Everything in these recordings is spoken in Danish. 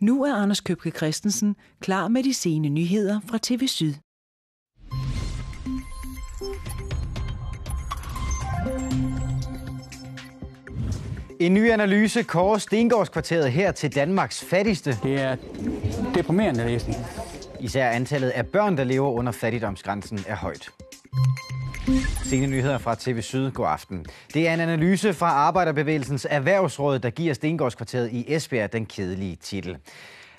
Nu er Anders Købke Christensen klar med de sene nyheder fra TV Syd. En ny analyse kårer Stengårdskvarteret her til Danmarks fattigste. Det er deprimerende læsning. Især antallet af børn, der lever under fattigdomsgrænsen, er højt. Sene nyheder fra TV Syd. God aften. Det er en analyse fra Arbejderbevægelsens Erhvervsråd, der giver Stengårdskvarteret i Esbjerg den kedelige titel.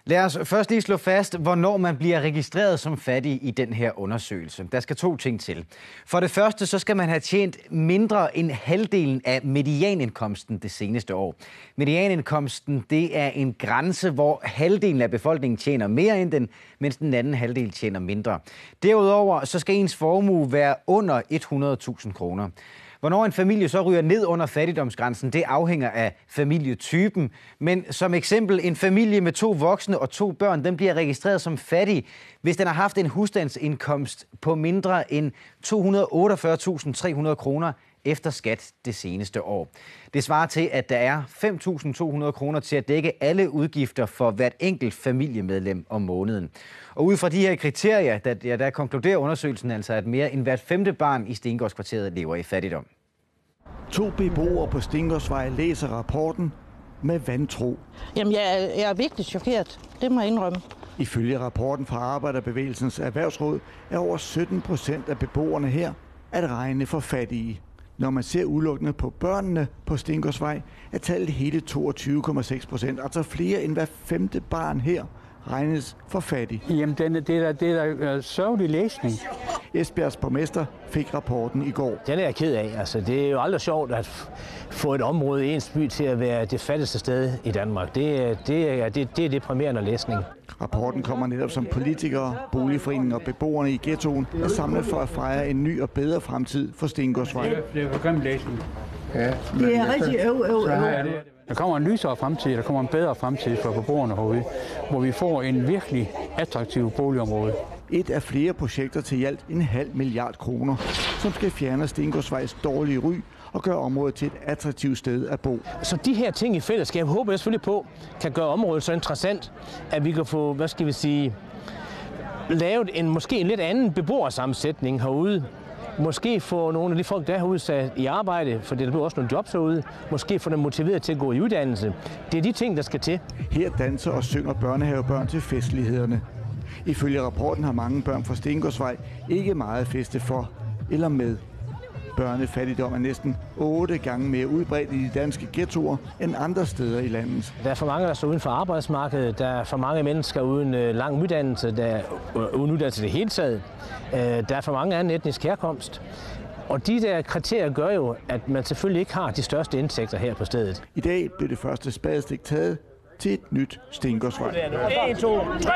Lad os først lige slå fast, hvornår man bliver registreret som fattig i den her undersøgelse. Der skal to ting til. For det første, så skal man have tjent mindre end halvdelen af medianindkomsten det seneste år. Medianindkomsten, det er en grænse, hvor halvdelen af befolkningen tjener mere end den, mens den anden halvdel tjener mindre. Derudover, så skal ens formue være under 100.000 kroner. Hvornår en familie så ryger ned under fattigdomsgrænsen, det afhænger af familietypen. Men som eksempel, en familie med to voksne og to børn, den bliver registreret som fattig, hvis den har haft en husstandsindkomst på mindre end 248.300 kroner efter skat det seneste år. Det svarer til, at der er 5.200 kroner til at dække alle udgifter for hvert enkelt familiemedlem om måneden. Og ud fra de her kriterier, der, ja, der konkluderer undersøgelsen altså, at mere end hvert femte barn i Stengårdskvarteret lever i fattigdom. To beboere på Stengårdsvej læser rapporten med vantro. Jamen, jeg er, jeg er virkelig chokeret. Det må jeg indrømme. Ifølge rapporten fra Arbejderbevægelsens Erhvervsråd er over 17 procent af beboerne her at regne for fattige. Når man ser udelukkende på børnene på Stengårdsvej, er tallet hele 22,6 procent, altså flere end hver femte barn her regnes for fattig. Jamen, den, det er da, det er da øh, sørgelig læsning. Esbjergs borgmester fik rapporten i går. Den er jeg ked af. Altså, det er jo aldrig sjovt at få et område i ens by til at være det fattigste sted i Danmark. Det, det, er, det, det er deprimerende læsning. Rapporten kommer netop som politikere, boligforeninger og beboerne i ghettoen er samlet for at fejre en ny og bedre fremtid for Stengårdsvej. Det er for grim læsning. Det er rigtig øv, øv, øv. Der kommer en lysere fremtid, der kommer en bedre fremtid for beboerne herude, hvor vi får en virkelig attraktiv boligområde. Et af flere projekter til i alt en halv milliard kroner, som skal fjerne Stengårdsvejs dårlige ry og gøre området til et attraktivt sted at bo. Så de her ting i fællesskab håber jeg selvfølgelig på, kan gøre området så interessant, at vi kan få, hvad skal vi sige, lavet en måske en lidt anden beboersammensætning herude. Måske få nogle af de folk, der er herude, sat i arbejde, for der bliver også nogle jobs herude. Måske få dem motiveret til at gå i uddannelse. Det er de ting, der skal til. Her danser og synger børnehavebørn til festlighederne. Ifølge rapporten har mange børn fra Stengårdsvej ikke meget feste for eller med. Børnefattigdom er næsten otte gange mere udbredt i de danske ghettoer end andre steder i landet. Der er for mange, der står uden for arbejdsmarkedet. Der er for mange mennesker uden øh, lang uddannelse. Der er øh, uden uddannelse det hele taget. Øh, der er for mange anden etnisk herkomst. Og de der kriterier gør jo, at man selvfølgelig ikke har de største indtægter her på stedet. I dag blev det første spadestik taget til et nyt Stengårdsvej. 1, 2, 3,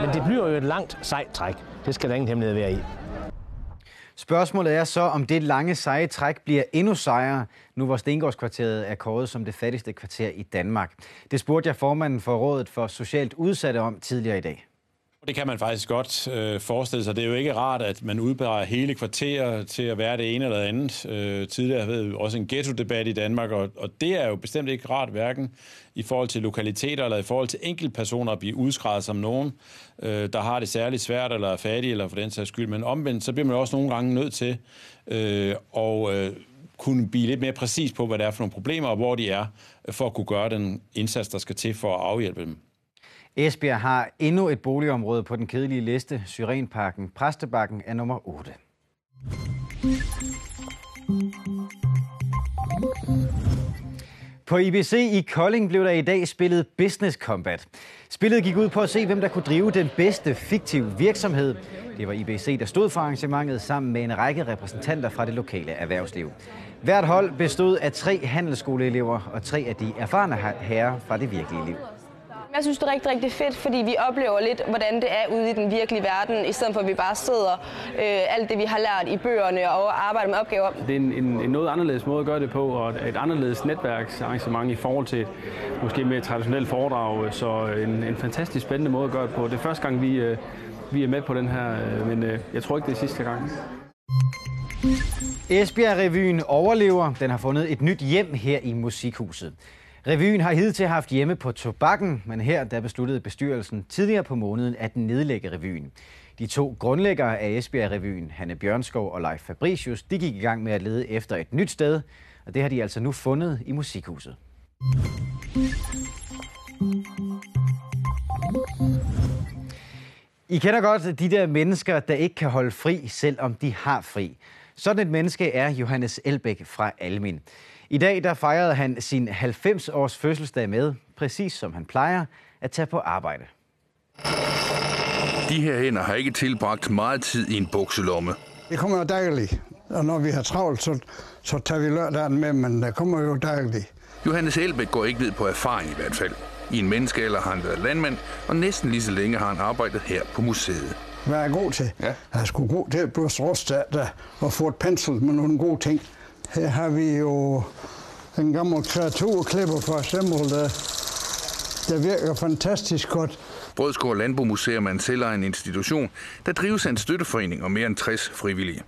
Men det bliver jo et langt sejt træk. Det skal der ingen hemmelighed være i. Spørgsmålet er så, om det lange seje træk bliver endnu sejere, nu hvor Stengårdskvarteret er kåret som det fattigste kvarter i Danmark. Det spurgte jeg formanden for Rådet for Socialt Udsatte om tidligere i dag. Det kan man faktisk godt øh, forestille sig. Det er jo ikke rart, at man udpeger hele kvarterer til at være det ene eller andet. Øh, tidligere havde vi også en ghetto-debat i Danmark, og, og det er jo bestemt ikke rart, hverken i forhold til lokaliteter eller i forhold til enkeltpersoner at blive udskrevet som nogen, øh, der har det særligt svært eller er fattige, eller for den sags skyld. Men omvendt, så bliver man også nogle gange nødt til øh, at øh, kunne blive lidt mere præcis på, hvad det er for nogle problemer, og hvor de er, for at kunne gøre den indsats, der skal til for at afhjælpe dem. Esbjerg har endnu et boligområde på den kedelige liste. Syrenparken Præstebakken er nummer 8. På IBC i Kolding blev der i dag spillet Business Combat. Spillet gik ud på at se, hvem der kunne drive den bedste fiktive virksomhed. Det var IBC, der stod for arrangementet sammen med en række repræsentanter fra det lokale erhvervsliv. Hvert hold bestod af tre handelsskoleelever og tre af de erfarne herrer fra det virkelige liv. Jeg synes, det er rigtig, rigtig fedt, fordi vi oplever lidt, hvordan det er ude i den virkelige verden, i stedet for at vi bare sidder øh, alt det, vi har lært i bøgerne og arbejder med opgaver. Det er en, en, en noget anderledes måde at gøre det på, og et anderledes netværksarrangement i forhold til måske mere traditionelt foredrag. Så en, en fantastisk spændende måde at gøre det på. Det er første gang, vi, øh, vi er med på den her, øh, men øh, jeg tror ikke, det er sidste gang. Esbjerg-revyen overlever. Den har fundet et nyt hjem her i Musikhuset. Revyen har hidtil haft hjemme på Tobakken, men her der besluttede bestyrelsen tidligere på måneden at nedlægge revyen. De to grundlæggere af Esbjerg-revyen, Hanne Bjørnskov og Leif Fabricius, de gik i gang med at lede efter et nyt sted, og det har de altså nu fundet i Musikhuset. I kender godt de der mennesker, der ikke kan holde fri, selvom de har fri. Sådan et menneske er Johannes Elbæk fra Almin. I dag der fejrede han sin 90-års fødselsdag med, præcis som han plejer, at tage på arbejde. De her hænder har ikke tilbragt meget tid i en bukselomme. Det kommer jo dejligt, og når vi har travlt, så, så tager vi lørdagen med, men det kommer jo dejligt. Johannes Elbæk går ikke ned på erfaring i hvert fald. I en menneskealder har han været landmand, og næsten lige så længe har han arbejdet her på museet. Hvad er jeg god til? Ja. Jeg er sgu god til at rostat og få et pensel med nogle gode ting. Her har vi jo en gammel kreaturklipper for eksempel, der, der virker fantastisk godt. Brødskår Landbomuseum er en selvejende institution, der drives af en støtteforening og mere end 60 frivillige.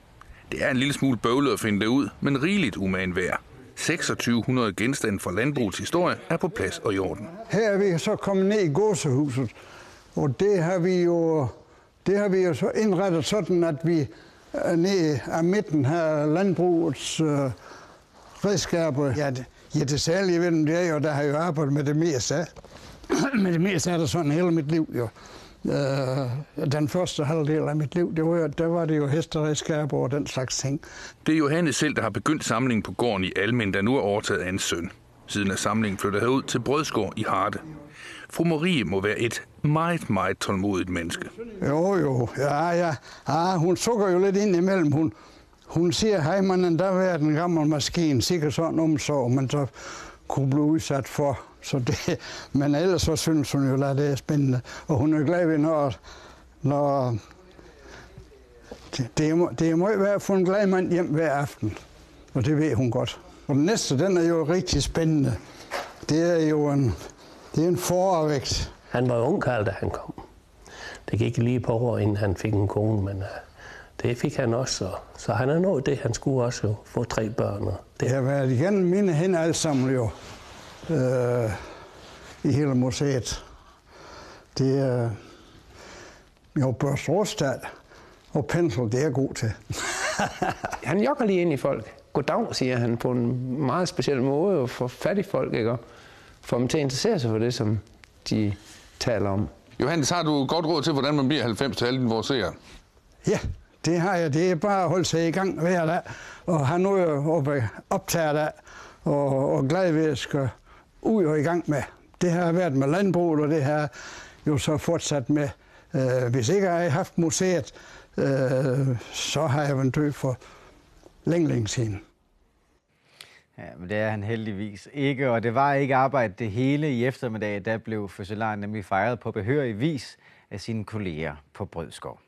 Det er en lille smule bøvlet at finde det ud, men rigeligt umagen værd. 2600 genstande fra landbrugets historie er på plads og i orden. Her er vi så kommet ned i gåsehuset, og det har vi jo, det har vi jo så indrettet sådan, at vi ned af midten her landbrugets øh, redskaber. Ja, det, ja, det særlige ved dem, det er jo, der har jo arbejdet med det meste af. med det meste er der sådan hele mit liv jo. Øh, den første halvdel af mit liv, det var, der var det jo hesteredskaber og den slags ting. Det er Johannes selv, der har begyndt samlingen på gården i Almen, der nu er overtaget af en søn. Siden er samlingen flyttet herud til Brødsgård i Harde. Fru Marie må være et meget, meget tålmodigt menneske. Jo, jo. Ja, ja. ja hun sukker jo lidt ind imellem. Hun, hun siger, hej, man der var den gamle maskine, sikkert sådan omsorg, man så kunne blive udsat for. Så det, men ellers så synes hun jo, at det er spændende. Og hun er glad ved, når, når det, det, er, det må være at få en glad mand hjem hver aften. Og det ved hun godt. Og den næste, den er jo rigtig spændende. Det er jo en, det er en forvægt. Han var ung, Karl, da han kom. Det gik lige på år, inden han fik en kone, men uh, det fik han også. Så, så han er nået det. Han skulle også jo få tre børn. Og det. har været igen mine hænder alle sammen jo. Øh, I hele museet. Det er øh, jo børs råstad og pensel, det er god til. han jogger lige ind i folk. Goddag, siger han på en meget speciel måde, og får fat i folk, ikke? Får dem til at interessere sig for det, som de taler om. Johannes, har du godt råd til, hvordan man bliver 90 til alle dine seere? Ja, det har jeg. Det er bare at holde sig i gang hver dag, og have noget at optage af, og, og glad ved at skal ud og i gang med. Det har været med landbruget, og det har jo så fortsat med. Øh, hvis ikke jeg har haft museet, øh, så har jeg været død for længe, længe siden. Ja, men det er han heldigvis ikke, og det var ikke arbejde det hele i eftermiddag, der blev fødselaren nemlig fejret på behørig vis af sine kolleger på Brødskov.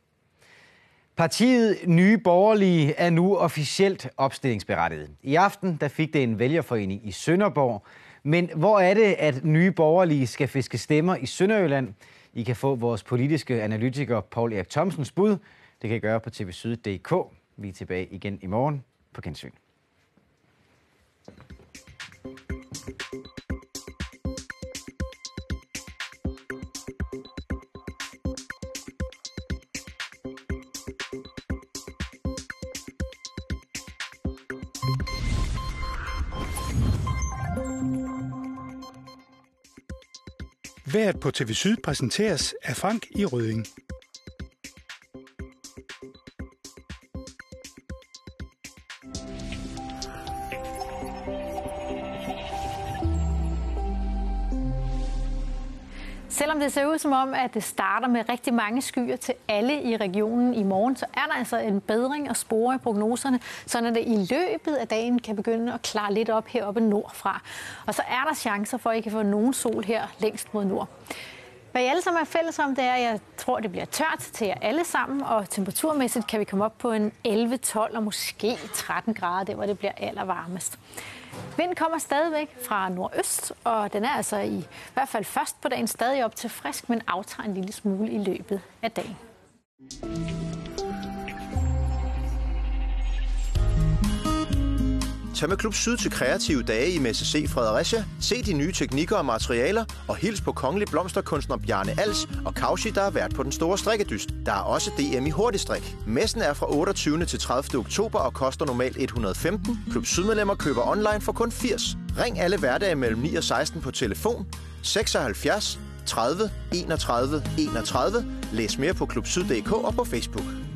Partiet Nye Borgerlige er nu officielt opstillingsberettiget. I aften der fik det en vælgerforening i Sønderborg. Men hvor er det, at Nye Borgerlige skal fiske stemmer i Sønderjylland? I kan få vores politiske analytiker Paul Erik Thomsens bud. Det kan I gøre på tvsyd.dk. Vi er tilbage igen i morgen på gensyn. Været på TV Syd præsenteres af Frank i Rødding. Selvom det ser ud som om, at det starter med rigtig mange skyer til alle i regionen i morgen, så er der altså en bedring at spore i prognoserne, så det i løbet af dagen kan begynde at klare lidt op heroppe nordfra. Og så er der chancer for, at I kan få nogen sol her længst mod nord. Hvad I alle sammen er fælles om, det er, at jeg tror, det bliver tørt til jer alle sammen, og temperaturmæssigt kan vi komme op på en 11-12 og måske 13 grader, der hvor det bliver allervarmest. Vinden kommer stadigvæk fra nordøst, og den er altså i hvert fald først på dagen stadig op til frisk, men aftager en lille smule i løbet af dagen. Tag med Klub Syd til kreative dage i Messe C Fredericia. Se de nye teknikker og materialer, og hils på kongelig blomsterkunstner Bjarne Als og Kaushi, der er vært på den store strikkedyst. Der er også DM i hurtigstrik. Messen er fra 28. til 30. oktober og koster normalt 115. Klub Sydmedlemmer køber online for kun 80. Ring alle hverdage mellem 9 og 16 på telefon 76 30 31 31. Læs mere på klubsyd.dk og på Facebook.